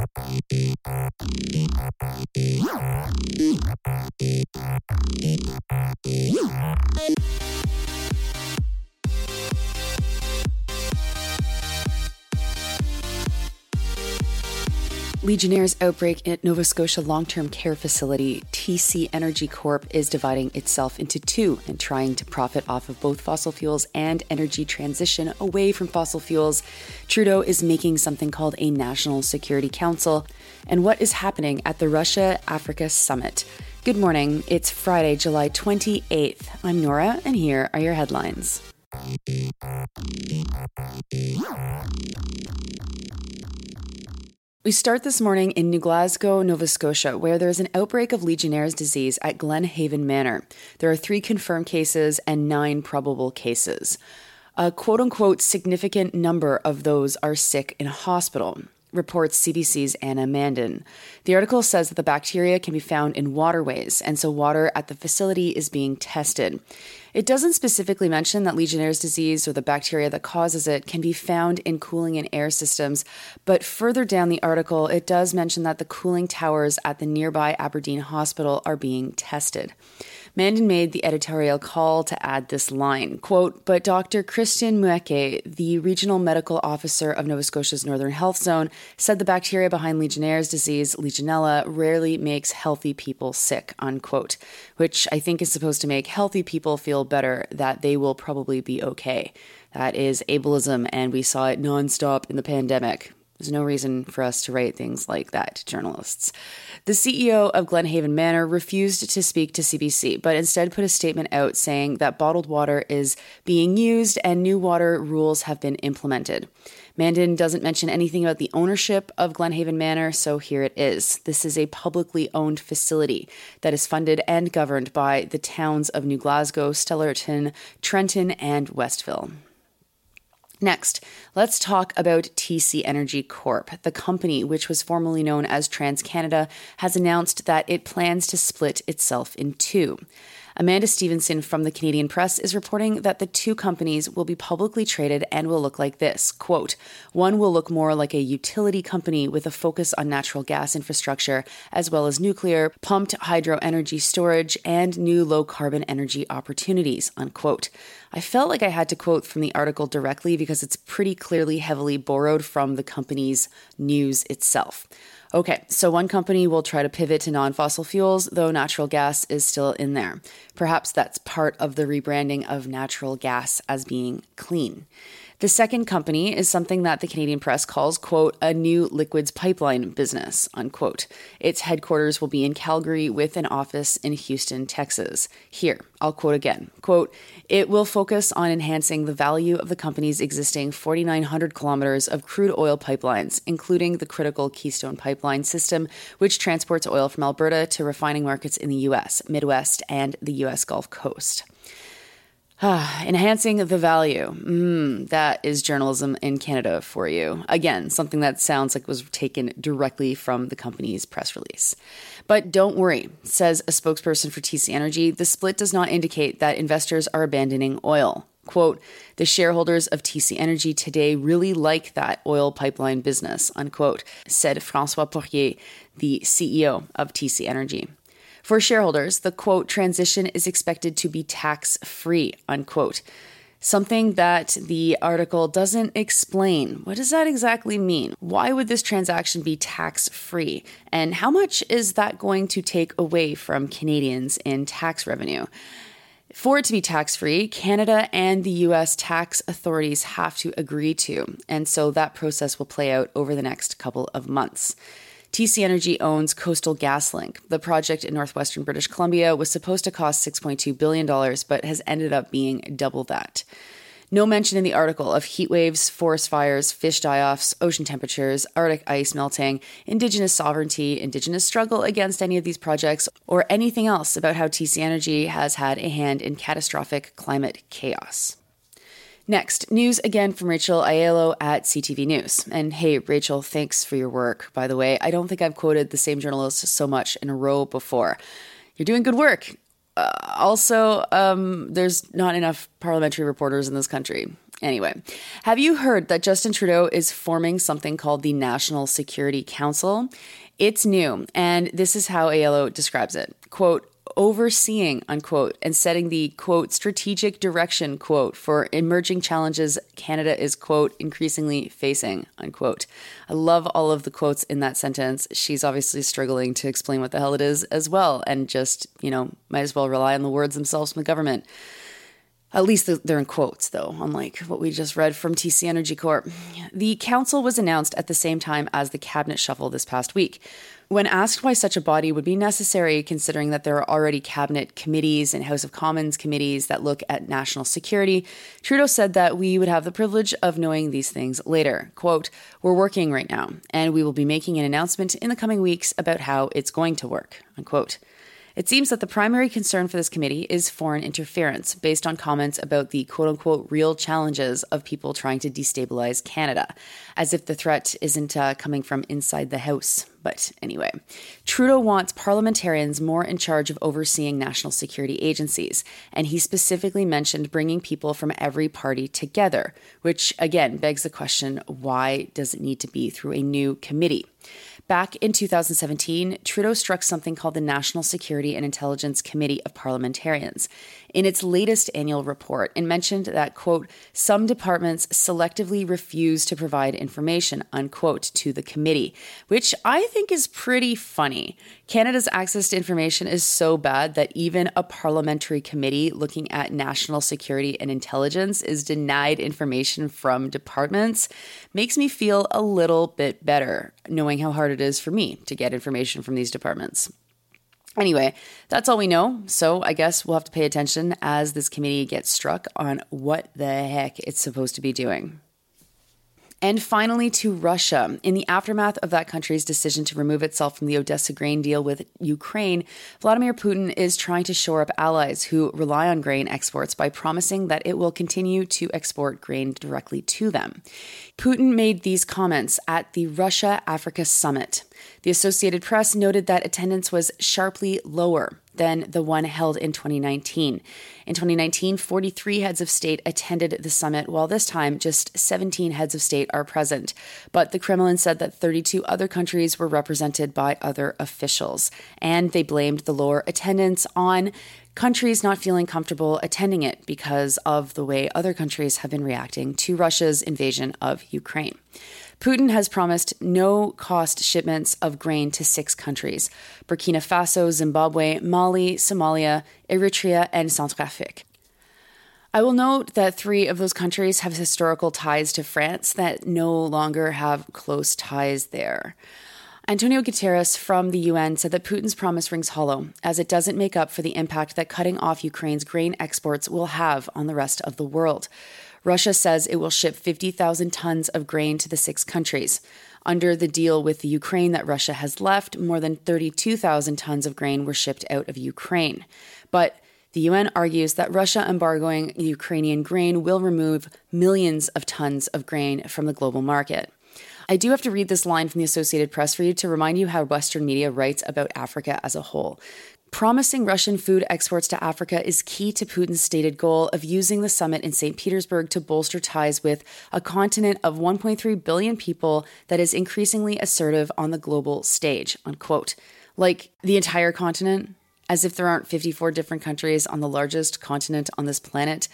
Thank you. Legionnaire's outbreak at Nova Scotia long term care facility TC Energy Corp is dividing itself into two and trying to profit off of both fossil fuels and energy transition away from fossil fuels. Trudeau is making something called a National Security Council. And what is happening at the Russia Africa Summit? Good morning. It's Friday, July 28th. I'm Nora, and here are your headlines. We start this morning in New Glasgow, Nova Scotia, where there is an outbreak of Legionnaire's disease at Glenhaven Manor. There are three confirmed cases and nine probable cases. A quote unquote significant number of those are sick in hospital reports CBC's Anna Mandin. The article says that the bacteria can be found in waterways, and so water at the facility is being tested. It doesn't specifically mention that Legionnaire's disease or the bacteria that causes it can be found in cooling and air systems, but further down the article, it does mention that the cooling towers at the nearby Aberdeen Hospital are being tested. Mandin made the editorial call to add this line quote, But Dr. Christian Mueke, the regional medical officer of Nova Scotia's Northern Health Zone, said the bacteria behind Legionnaire's disease, Legionella, rarely makes healthy people sick, unquote, which I think is supposed to make healthy people feel better that they will probably be okay. That is ableism, and we saw it nonstop in the pandemic. There's no reason for us to write things like that to journalists. The CEO of Glenhaven Manor refused to speak to CBC, but instead put a statement out saying that bottled water is being used and new water rules have been implemented. Mandin doesn't mention anything about the ownership of Glenhaven Manor, so here it is. This is a publicly owned facility that is funded and governed by the towns of New Glasgow, Stellarton, Trenton, and Westville. Next, let's talk about TC Energy Corp. The company, which was formerly known as TransCanada, has announced that it plans to split itself in two. Amanda Stephenson from the Canadian Press is reporting that the two companies will be publicly traded and will look like this. Quote, one will look more like a utility company with a focus on natural gas infrastructure, as well as nuclear, pumped hydro energy storage, and new low carbon energy opportunities, unquote. I felt like I had to quote from the article directly because it's pretty clearly heavily borrowed from the company's news itself. Okay, so one company will try to pivot to non fossil fuels, though natural gas is still in there. Perhaps that's part of the rebranding of natural gas as being clean. The second company is something that the Canadian press calls, quote, a new liquids pipeline business, unquote. Its headquarters will be in Calgary with an office in Houston, Texas. Here, I'll quote again, quote, it will focus on enhancing the value of the company's existing 4,900 kilometers of crude oil pipelines, including the critical Keystone Pipeline system, which transports oil from Alberta to refining markets in the U.S., Midwest, and the U.S. Gulf Coast. Enhancing the value. Mm, that is journalism in Canada for you. Again, something that sounds like was taken directly from the company's press release. But don't worry, says a spokesperson for TC Energy, the split does not indicate that investors are abandoning oil. Quote, the shareholders of TC Energy today really like that oil pipeline business, unquote, said Francois Poirier, the CEO of TC Energy. For shareholders, the quote transition is expected to be tax free, unquote. Something that the article doesn't explain. What does that exactly mean? Why would this transaction be tax free? And how much is that going to take away from Canadians in tax revenue? For it to be tax free, Canada and the US tax authorities have to agree to, and so that process will play out over the next couple of months. TC Energy owns Coastal GasLink. The project in northwestern British Columbia was supposed to cost $6.2 billion, but has ended up being double that. No mention in the article of heat waves, forest fires, fish die offs, ocean temperatures, Arctic ice melting, Indigenous sovereignty, Indigenous struggle against any of these projects, or anything else about how TC Energy has had a hand in catastrophic climate chaos. Next, news again from Rachel Aiello at CTV News. And hey, Rachel, thanks for your work, by the way. I don't think I've quoted the same journalist so much in a row before. You're doing good work. Uh, also, um, there's not enough parliamentary reporters in this country. Anyway, have you heard that Justin Trudeau is forming something called the National Security Council? It's new, and this is how Aiello describes it. Quote, overseeing, unquote, and setting the, quote, strategic direction, quote, for emerging challenges Canada is, quote, increasingly facing, unquote. I love all of the quotes in that sentence. She's obviously struggling to explain what the hell it is as well, and just, you know, might as well rely on the words themselves from the government. At least they're in quotes, though, unlike what we just read from TC Energy Corp. The council was announced at the same time as the cabinet shuffle this past week. When asked why such a body would be necessary, considering that there are already cabinet committees and House of Commons committees that look at national security, Trudeau said that we would have the privilege of knowing these things later. Quote, We're working right now, and we will be making an announcement in the coming weeks about how it's going to work. Unquote. It seems that the primary concern for this committee is foreign interference, based on comments about the quote unquote real challenges of people trying to destabilize Canada, as if the threat isn't uh, coming from inside the House. But anyway, Trudeau wants parliamentarians more in charge of overseeing national security agencies, and he specifically mentioned bringing people from every party together, which again begs the question why does it need to be through a new committee? Back in 2017, Trudeau struck something called the National Security and Intelligence Committee of Parliamentarians. In its latest annual report, it mentioned that, quote, some departments selectively refuse to provide information, unquote, to the committee, which I think is pretty funny. Canada's access to information is so bad that even a parliamentary committee looking at national security and intelligence is denied information from departments. Makes me feel a little bit better knowing how hard it is for me to get information from these departments. Anyway, that's all we know. So I guess we'll have to pay attention as this committee gets struck on what the heck it's supposed to be doing. And finally, to Russia. In the aftermath of that country's decision to remove itself from the Odessa grain deal with Ukraine, Vladimir Putin is trying to shore up allies who rely on grain exports by promising that it will continue to export grain directly to them. Putin made these comments at the Russia Africa Summit. The Associated Press noted that attendance was sharply lower than the one held in 2019. In 2019, 43 heads of state attended the summit, while this time just 17 heads of state are present. But the Kremlin said that 32 other countries were represented by other officials, and they blamed the lower attendance on countries not feeling comfortable attending it because of the way other countries have been reacting to Russia's invasion of Ukraine. Putin has promised no cost shipments of grain to six countries Burkina Faso, Zimbabwe, Mali, Somalia, Eritrea, and Centrafrique. I will note that three of those countries have historical ties to France that no longer have close ties there. Antonio Guterres from the UN said that Putin's promise rings hollow, as it doesn't make up for the impact that cutting off Ukraine's grain exports will have on the rest of the world. Russia says it will ship 50,000 tons of grain to the six countries. Under the deal with the Ukraine that Russia has left, more than 32,000 tons of grain were shipped out of Ukraine. But the UN argues that Russia embargoing Ukrainian grain will remove millions of tons of grain from the global market. I do have to read this line from the Associated Press for you to remind you how Western media writes about Africa as a whole. Promising Russian food exports to Africa is key to Putin's stated goal of using the summit in St. Petersburg to bolster ties with a continent of 1.3 billion people that is increasingly assertive on the global stage. Unquote. Like the entire continent, as if there aren't 54 different countries on the largest continent on this planet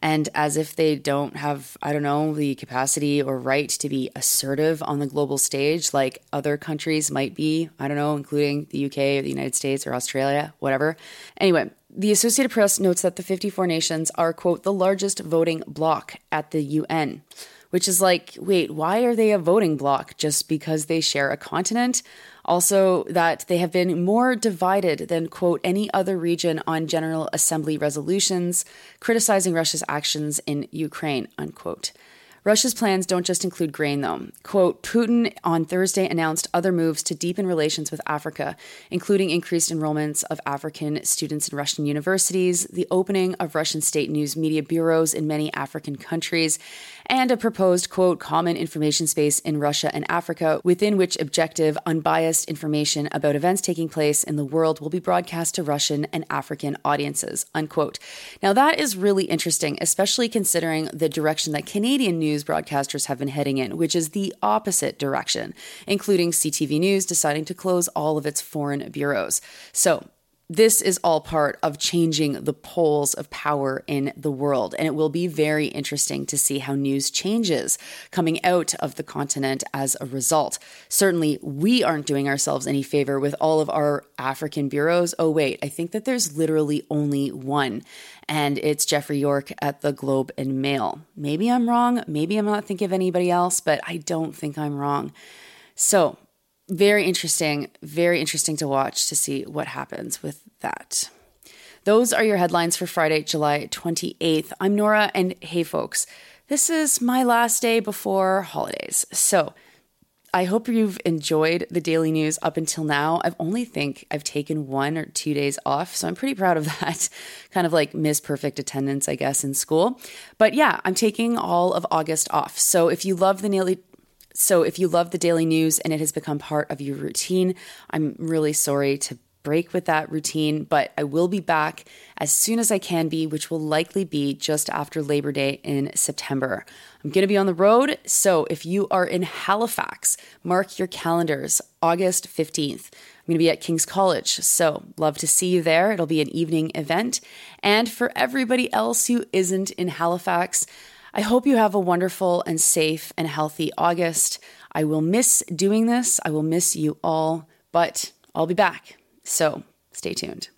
and as if they don't have, I don't know, the capacity or right to be assertive on the global stage like other countries might be, I don't know, including the UK or the United States or Australia, whatever. Anyway, the Associated Press notes that the 54 nations are, quote, the largest voting bloc at the UN which is like, wait, why are they a voting bloc? Just because they share a continent? Also, that they have been more divided than, quote, any other region on General Assembly resolutions criticizing Russia's actions in Ukraine, unquote. Russia's plans don't just include grain, though. Quote Putin on Thursday announced other moves to deepen relations with Africa, including increased enrollments of African students in Russian universities, the opening of Russian state news media bureaus in many African countries, and a proposed, quote, common information space in Russia and Africa, within which objective, unbiased information about events taking place in the world will be broadcast to Russian and African audiences, unquote. Now, that is really interesting, especially considering the direction that Canadian news news broadcasters have been heading in, which is the opposite direction, including CTV News deciding to close all of its foreign bureaus. So, this is all part of changing the poles of power in the world. And it will be very interesting to see how news changes coming out of the continent as a result. Certainly, we aren't doing ourselves any favor with all of our African bureaus. Oh, wait, I think that there's literally only one, and it's Geoffrey York at the Globe and Mail. Maybe I'm wrong. Maybe I'm not thinking of anybody else, but I don't think I'm wrong. So, very interesting, very interesting to watch to see what happens with that. Those are your headlines for Friday, July 28th. I'm Nora, and hey, folks, this is my last day before holidays. So, I hope you've enjoyed the daily news up until now. I've only think I've taken one or two days off, so I'm pretty proud of that. kind of like miss perfect attendance, I guess, in school. But yeah, I'm taking all of August off. So if you love the daily so if you love the daily news and it has become part of your routine, I'm really sorry to break with that routine, but I will be back as soon as I can be, which will likely be just after Labor Day in September. I'm going to be on the road, so if you are in Halifax, mark your calendars August 15th. I'm going to be at King's College, so love to see you there. It'll be an evening event. And for everybody else who isn't in Halifax, I hope you have a wonderful and safe and healthy August. I will miss doing this. I will miss you all, but I'll be back. So stay tuned.